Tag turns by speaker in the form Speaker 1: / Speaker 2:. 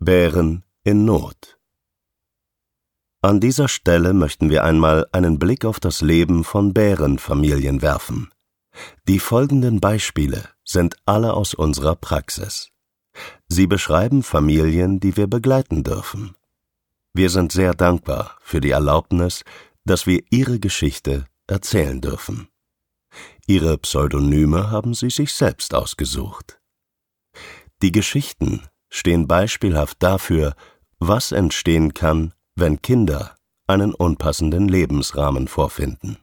Speaker 1: Bären in Not An dieser Stelle möchten wir einmal einen Blick auf das Leben von Bärenfamilien werfen. Die folgenden Beispiele sind alle aus unserer Praxis. Sie beschreiben Familien, die wir begleiten dürfen. Wir sind sehr dankbar für die Erlaubnis, dass wir Ihre Geschichte erzählen dürfen. Ihre Pseudonyme haben Sie sich selbst ausgesucht. Die Geschichten stehen beispielhaft dafür, was entstehen kann, wenn Kinder einen unpassenden Lebensrahmen vorfinden.